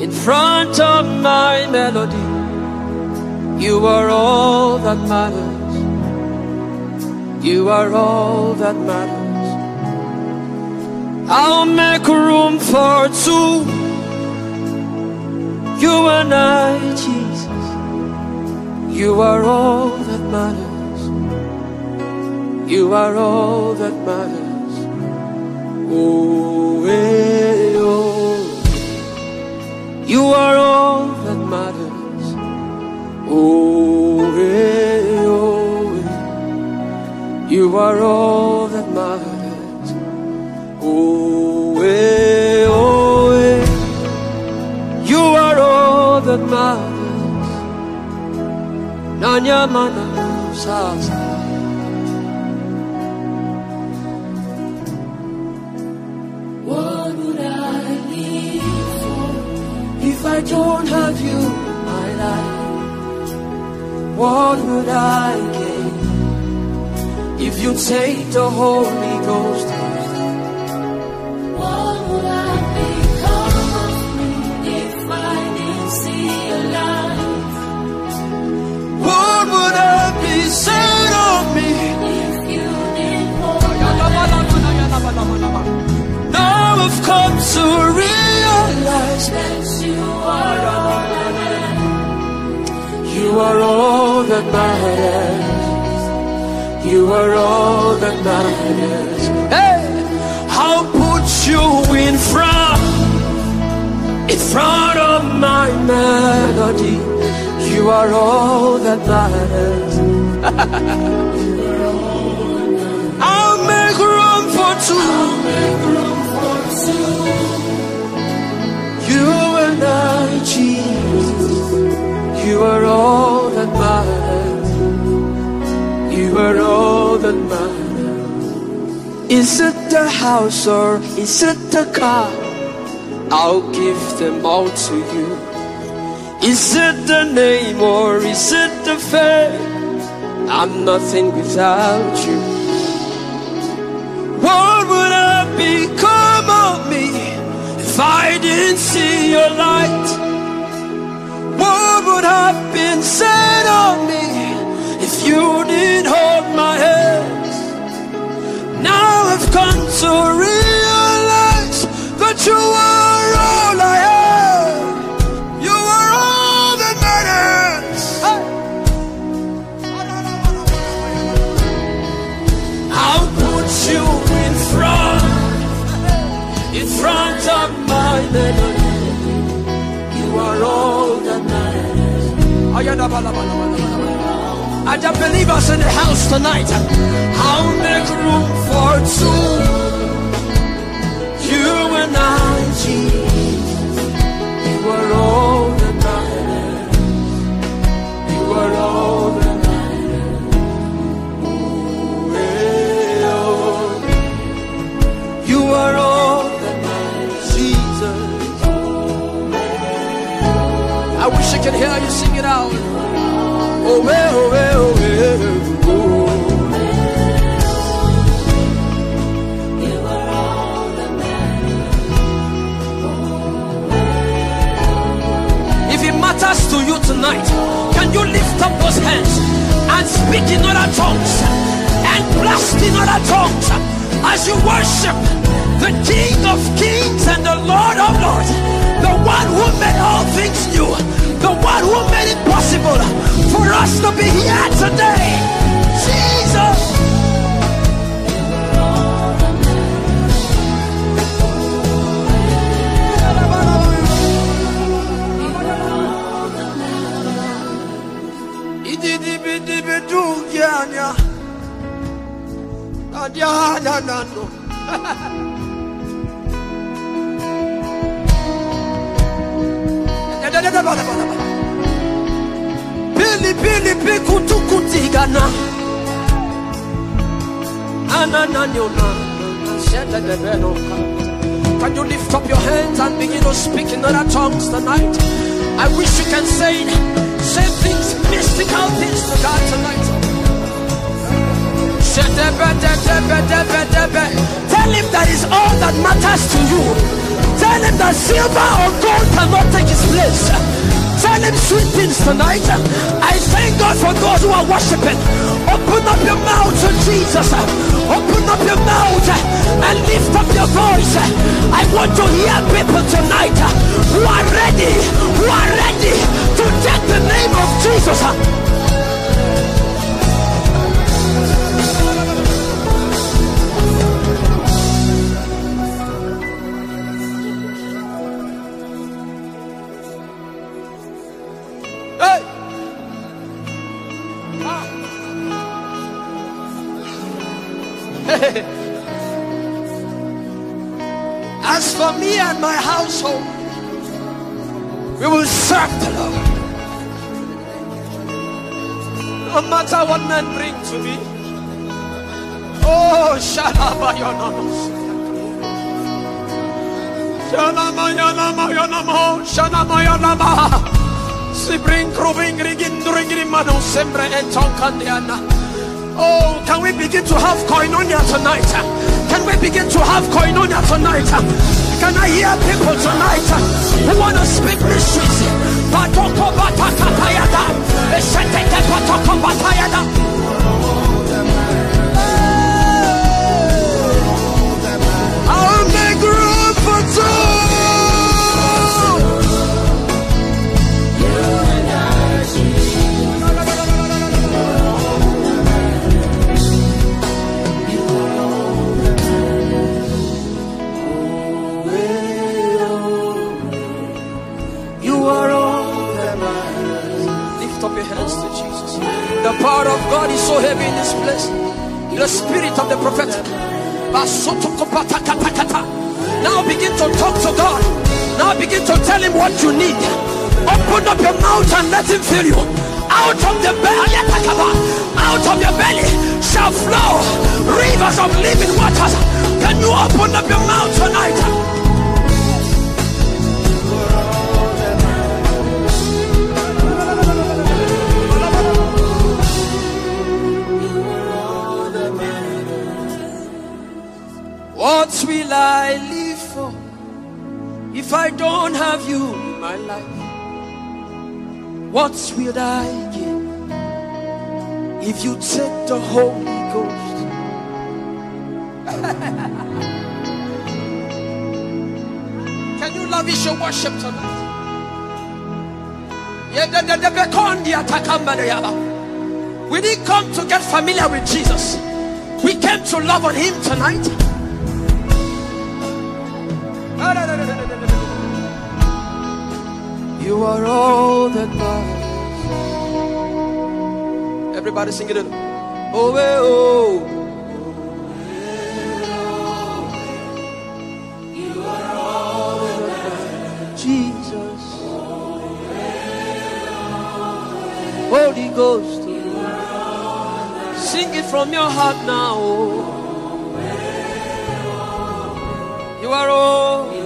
in front of my melody. You are all that matters. You are all that matters. I'll make room for two. You and I, Jesus. You are all that matters. You are all that matters. Oh, oh. You are all that matters. Oh, eh, oh, eh. You are all that matters. Oh, eh, oh, eh. You are all that matters. Nanya mana sasa. I don't have you in my life? What would I gain if you take the Holy Ghost? What would I become of me if I didn't see your light? What would I be said of me? If you didn't hold Now I've come to realize you are all that you are all that matters. You are all that matters. Hey, I'll put you in front, in front of my melody. You are all that matters. I'll make room for two. You and I, Jesus. You are all that matters. You are all that matters. Is it the house or is it the car? I'll give them all to you. Is it the name or is it the fame? I'm nothing without you. What if I didn't see your light? What would have been said of me if you didn't hold my hand? Now I've come to realize that you are all I You are all that matters. I just believe us in the house tonight. I'll make room for two. You and I, Jesus. You are all I wish I could hear you sing it out. Oh, well, oh, well, oh, well, If it matters to you tonight, can you lift up those hands and speak in other tongues and blast in other tongues as you worship the King of Kings and the Lord of Lords, the one who made all things new, the one who made it possible for us to be here today. Jesus. Bili bili biku tuku tigana. Anananyona. Shete de benoka. Can you lift up your hands and begin to speak in other tongues tonight? I wish you can say say things, mystical things to God tonight. Tell him that is all that matters to you. Tell him that silver or gold cannot take his place. Tell him sweet things tonight. I thank God for those who are worshiping. Open up your mouth to Jesus. Open up your mouth and lift up your voice. I want to hear people tonight who are ready, who are ready to take the name of Jesus. As for me and my household, we will serve the Lord. No matter what men bring to me. Oh, Shalabayonamas. Shalamayanamayanamo, Shalamayanama. Sibring krubing rigin during mano sembre and tonkandiana. Oh, can we begin to have koinonia tonight? Can we begin to have koinonia tonight? Can I hear people tonight who want to speak mysteries? Begin to talk to God. Now begin to tell him what you need. Open up your mouth and let him fill you. Out of the belly, out of your belly shall flow rivers of living waters. Can you open up your mouth tonight? What will I for if I don't have you in my life? What will I give if you take the Holy Ghost? Can you lavish your worship tonight? We didn't come to get familiar with Jesus. We came to love on him tonight. You are all that matters. Everybody sing it. Oh, eh, oh. Jesus. Holy Ghost. Sing it from your heart now. oh. You are all.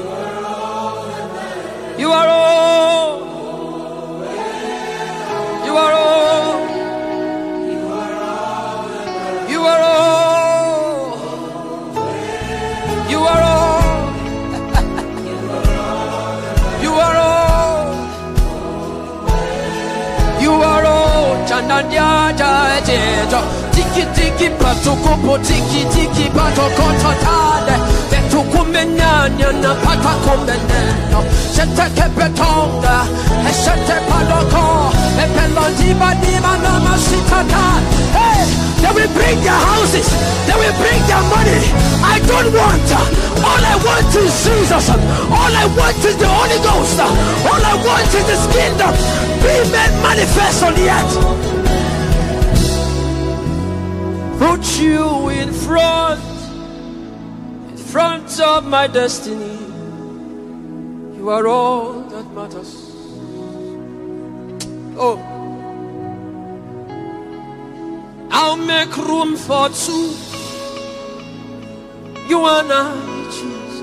Tiki tiki tiki tiki patokoto tade. Vetukumenyanya na nama sitata. Hey, they will bring their houses. They will bring their money. I don't want. All I want is Jesus. All I want is the Holy Ghost. All I want is His kingdom. Be made manifest on the earth. Put you in front, in front of my destiny. You are all that matters. Oh, I'll make room for two. You and I, Jesus.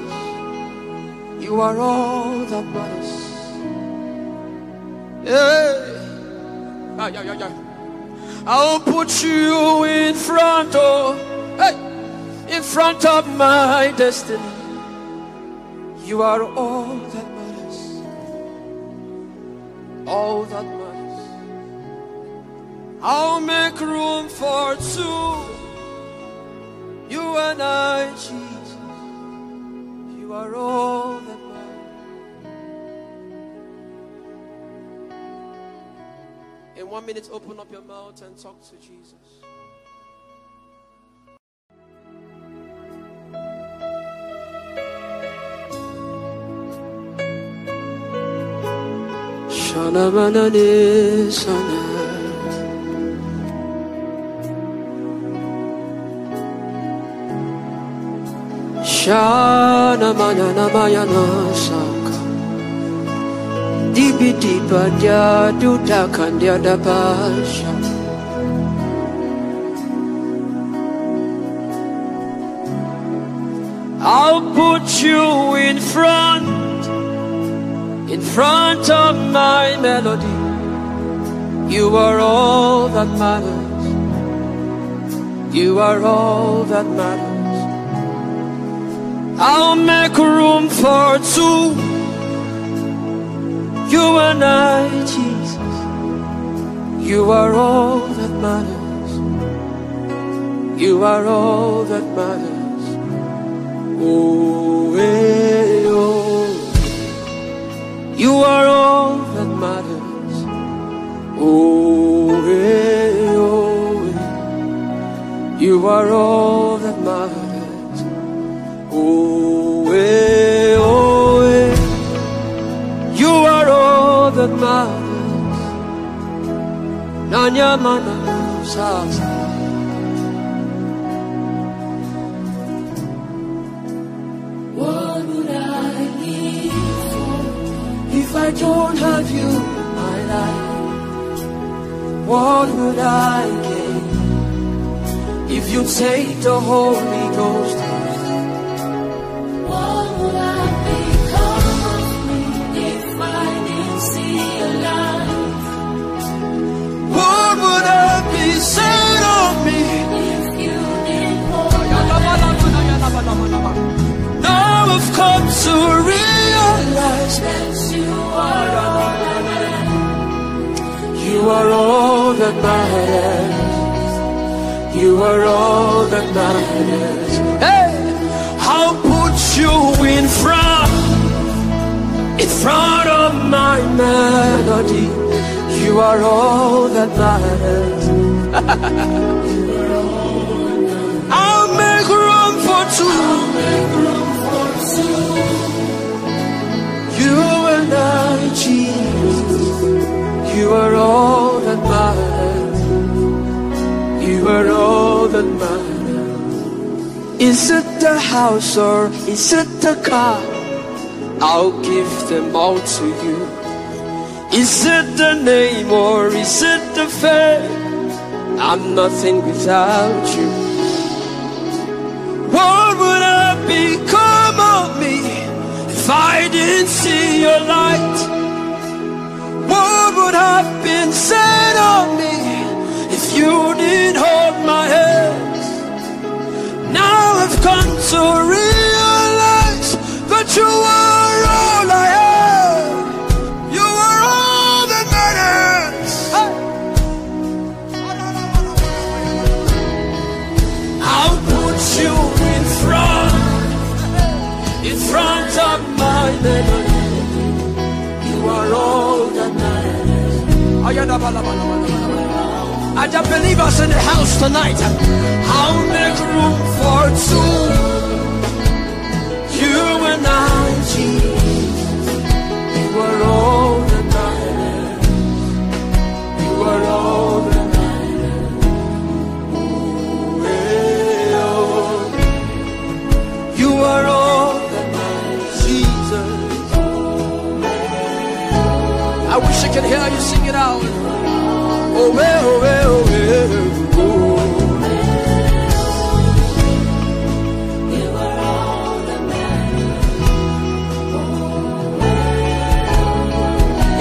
You are all that matters. Hey. Ah, yeah, yeah, yeah. I'll put you in front of, hey, in front of my destiny. You are all that matters. All that matters. I'll make room for two. You and I, Jesus. You are all that matters. One minute, open up your mouth and talk to Jesus. Shana manane sana. Shana manana mayana saka. Dibi diba dia duda kandia da basha. I'll put you in front, in front of my melody. You are all that matters. You are all that matters. I'll make room for two. You and I, Jesus. You are all that matters. You are all that matters. Oh, eh, oh. You are all that matters. Oh, eh, oh. You are all that matters. Oh, that matters. Nanya mana sasa. What would I give If I don't have you in my life, what would I gain? If you take the Holy Ghost, I be of me? You Now I've come to realize that you are all that matters. you are all that matters. You are all that matters. Hey, I'll put you in front, in front of my melody. You are all that matters. I'll make room for two. You and I, Jesus. You are all that matters. You are all that matters. Is it the house or is it the car? I'll give them all to you. Is it the name or is it the fame? I'm nothing without you. What would I become of me if I didn't see your light? What would have been said of me if you didn't hold my hand? Now I've come to realize that you are my melody. You are all that matters. I just believe us in the house tonight. I'll make room for two. I wish I could hear you sing it out. Oh, well, oh, well, oh, well.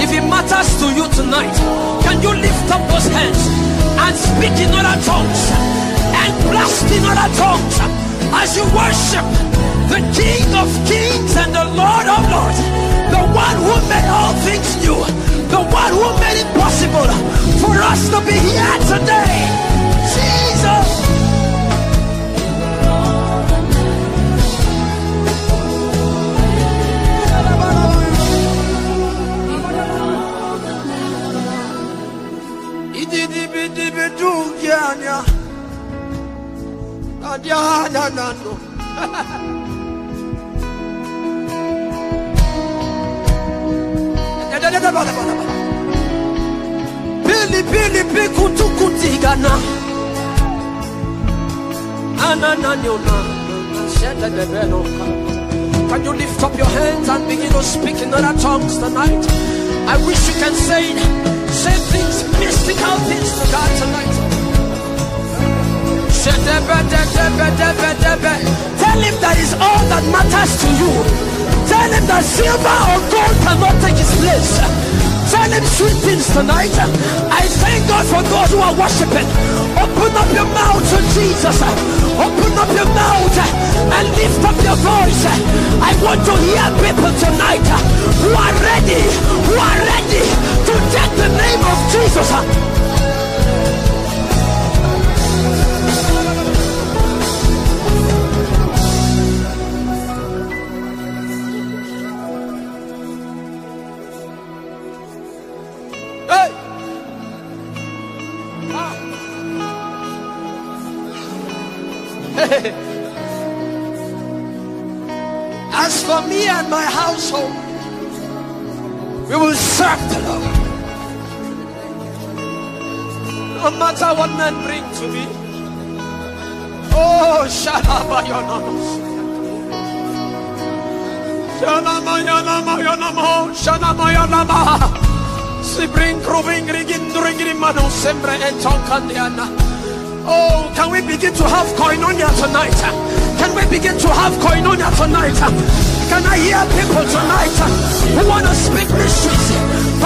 If it matters to you tonight, can you lift up those hands and speak in other tongues and blast in other tongues as you worship the King of Kings and the Lord of Lords? The one who made all things new, the one who made it possible for us to be here today? Jesus. Can you lift up your hands and begin to speak in other tongues tonight? I wish you can say. Say things, mystical things to God tonight. Tell him that is all that matters to you. Tell him that silver or gold cannot take his place. Him sweet things tonight. I thank God for those who are worshiping. Open up your mouth to Jesus. Open up your mouth and lift up your voice. I want to hear people tonight who are ready, who are ready to take the name of Jesus. As for me and my household, we will serve the Lord. No matter what men bring to me. Oh, Shalabayonamas. Shalamayanamayanamo, Shalamayanama. Oh, can we begin to have koinonia tonight? Can we begin to have koinonia tonight? Can I hear people tonight who want to speak mysteries?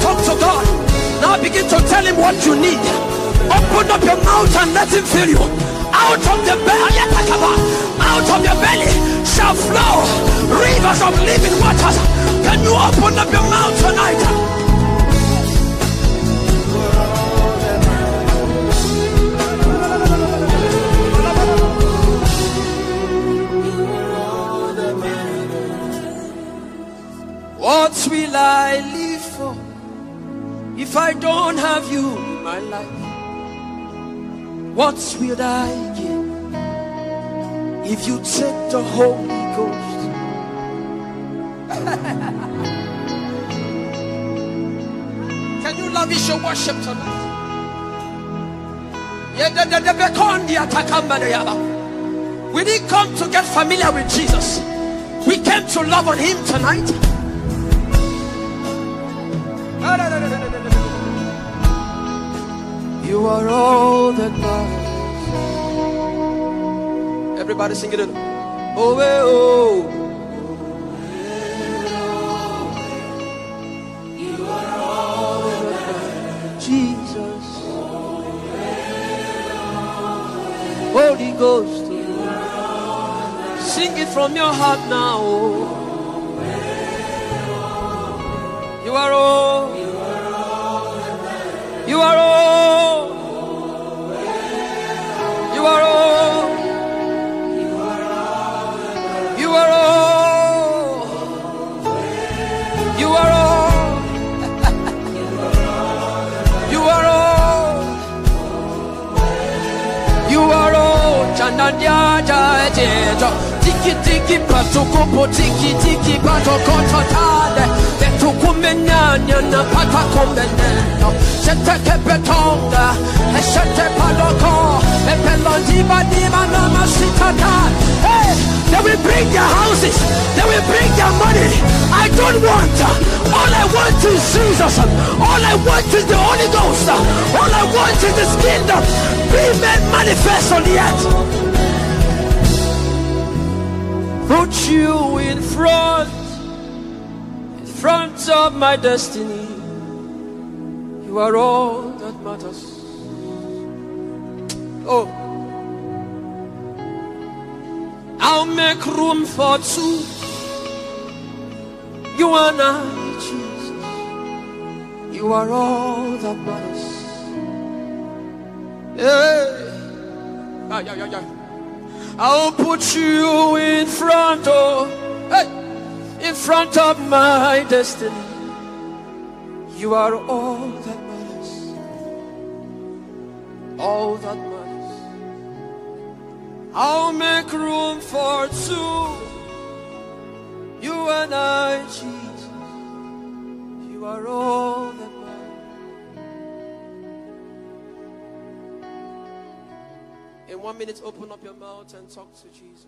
Talk to God. Now begin to tell him what you need. Open up your mouth and let him fill you. Out of the belly, out of your belly shall flow rivers of living waters. Can you open up your mouth tonight? What will I if I don't have you in my life? What will I give if you take the Holy Ghost? Can you lavish your worship tonight? We didn't come to get familiar with Jesus. We came to love on him tonight. You are all that matters. Everybody sing it. in. Oh, eh, oh. You are all that matters. Jesus. Holy Ghost. Sing it from your heart now. You are all. They will bring their houses. They will bring their money. I don't want all i want is jesus. All i want is the holy ghost. All i want is kingdom be made manifest on the earth put you in front in front of my destiny you are all that matters oh I'll make room for two. You and I, Jesus. You are all that matters. Yeah. Ah, yeah, yeah, yeah. I'll put you in front of, hey, in front of my destiny. You are all that matters. All that matters. I'll make room for two. You and I, Jesus. You are all that one minute, open up your mouth and talk to Jesus.